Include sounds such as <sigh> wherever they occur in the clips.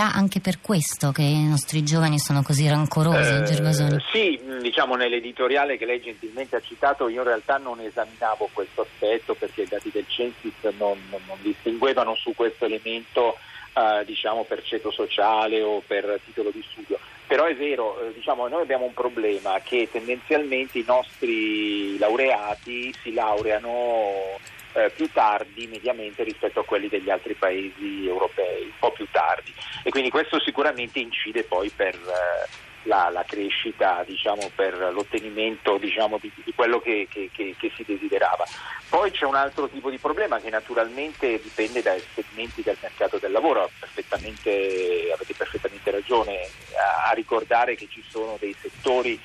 sarà anche per questo che i nostri giovani sono così rancorosi, eh, Gervasoni? Sì, diciamo nell'editoriale che lei gentilmente ha citato io in realtà non esaminavo questo aspetto perché i dati del Censis non, non, non distinguevano su questo elemento eh, diciamo per ceto sociale o per titolo di studio. Però è vero, eh, diciamo, noi abbiamo un problema che tendenzialmente i nostri laureati si laureano eh, più tardi mediamente rispetto a quelli degli altri paesi europei, un po' più tardi e quindi questo sicuramente incide poi per eh, la, la, crescita diciamo, per l'ottenimento diciamo, di, di, quello che, che, che, che, si desiderava. Poi c'è un altro tipo di problema che naturalmente dipende dai segmenti del mercato del lavoro, perfettamente, avete perfettamente ragione a, a ricordare che ci sono dei settori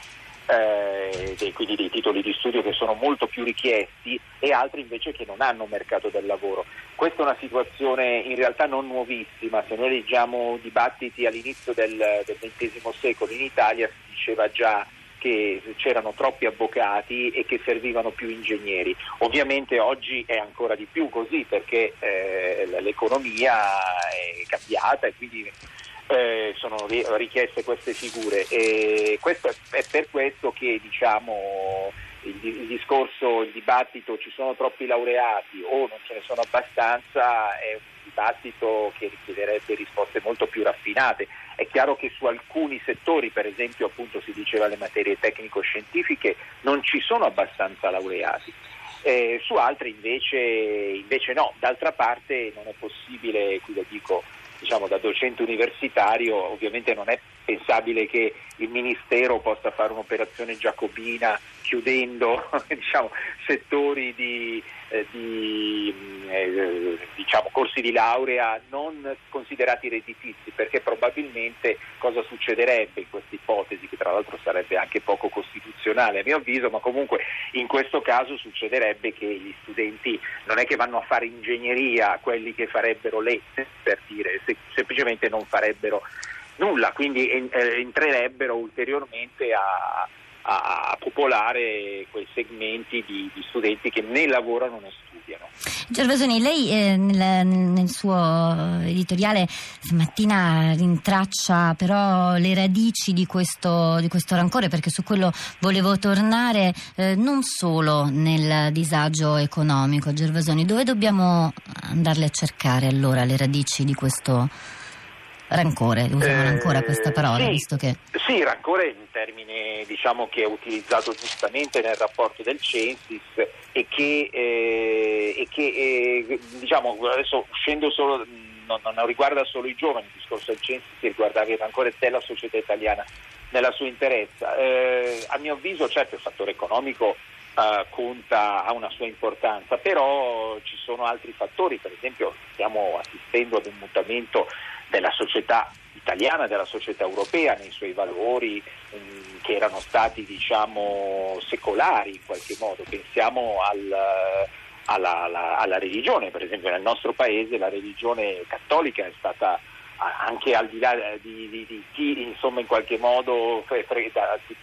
eh, quindi dei titoli di studio che sono molto più richiesti e altri invece che non hanno mercato del lavoro. Questa è una situazione in realtà non nuovissima, se noi leggiamo dibattiti all'inizio del, del XX secolo in Italia si diceva già che c'erano troppi avvocati e che servivano più ingegneri. Ovviamente oggi è ancora di più così perché eh, l'economia è cambiata e quindi eh, sono richieste queste figure e questo è per questo che diciamo, il, discorso, il dibattito ci sono troppi laureati o non ce ne sono abbastanza è un dibattito che richiederebbe risposte molto più raffinate. È chiaro che su alcuni settori, per esempio appunto si diceva le materie tecnico-scientifiche, non ci sono abbastanza laureati. Eh, su altri invece, invece no, d'altra parte non è possibile, qui lo dico diciamo, da docente universitario ovviamente non è pensabile che il Ministero possa fare un'operazione giacobina chiudendo <laughs> diciamo, settori di, eh, di eh, diciamo, corsi di laurea non considerati redditizi, perché probabilmente cosa succederebbe in questa ipotesi, che tra l'altro sarebbe anche poco costituzionale a mio avviso, ma comunque in questo caso succederebbe che gli studenti non è che vanno a fare ingegneria, quelli che farebbero lette, per dire, se, semplicemente non farebbero nulla, quindi eh, entrerebbero ulteriormente a, a, popolare quei segmenti di, di, studenti che né lavorano né studiano. Gervasoni, lei eh, nel, nel, suo editoriale stamattina rintraccia però le radici di questo, di questo rancore perché su quello volevo tornare eh, non solo nel disagio economico, Gervasoni, dove dobbiamo andarle a cercare allora le radici di questo rancore, usiamo eh, ancora questa parola, sì, visto che... Sì, rancore è un termine diciamo, che è utilizzato giustamente nel rapporto del Censis e che, eh, e che eh, diciamo, adesso uscendo solo, non, non, riguarda solo i giovani, il discorso del Censis riguardava il rancore della società italiana nella sua interezza. Eh, a mio avviso certo il fattore economico Uh, conta, ha una sua importanza, però ci sono altri fattori, per esempio stiamo assistendo ad un mutamento della società italiana, della società europea, nei suoi valori mh, mm, che erano stati diciamo, secolari in qualche modo. Pensiamo al, alla, alla, alla, religione, per esempio nel nostro paese la religione cattolica è stata anche al di là di, di, di chi insomma in qualche modo fre, fre,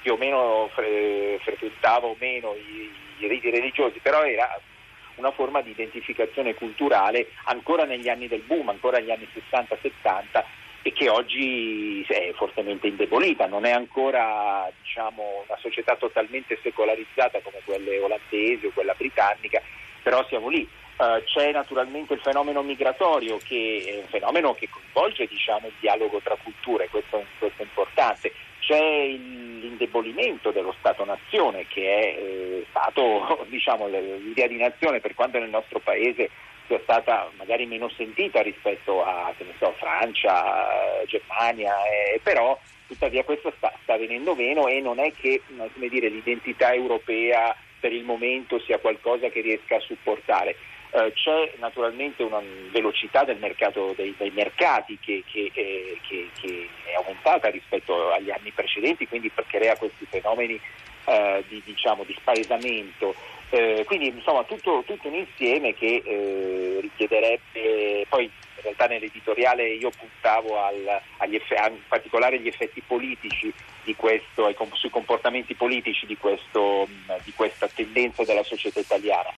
più o meno fre, frequentava o meno i, i riti religiosi, però era una forma di identificazione culturale ancora negli anni del boom, ancora negli anni 60-70 e che oggi è fortemente indebolita, non è ancora diciamo, una società totalmente secolarizzata come quelle olandesi o quella britannica, però siamo lì. Uh, c'è naturalmente il fenomeno migratorio che è un fenomeno che coinvolge diciamo, il dialogo tra culture, questo, questo è importante c'è l'indebolimento dello Stato-nazione che è eh, stato, <laughs> diciamo, l'idea di nazione per quanto nel nostro paese sia stata magari meno sentita rispetto a so, Francia, Germania, eh, però tuttavia questo sta, sta, venendo meno e non è che dire, l'identità europea per il momento sia qualcosa che riesca a supportare. Eh, c'è naturalmente una velocità mercato, dei, dei mercati che, che, eh, che, che, è aumentata rispetto agli anni precedenti, quindi crea questi fenomeni eh, di, diciamo, di, spaesamento. Eh, quindi insomma tutto, tutto, un insieme che eh, richiederebbe poi in realtà nell'editoriale io puntavo al, eff- in particolare agli effetti politici questo, sui comportamenti politici di, questo, di questa tendenza della società italiana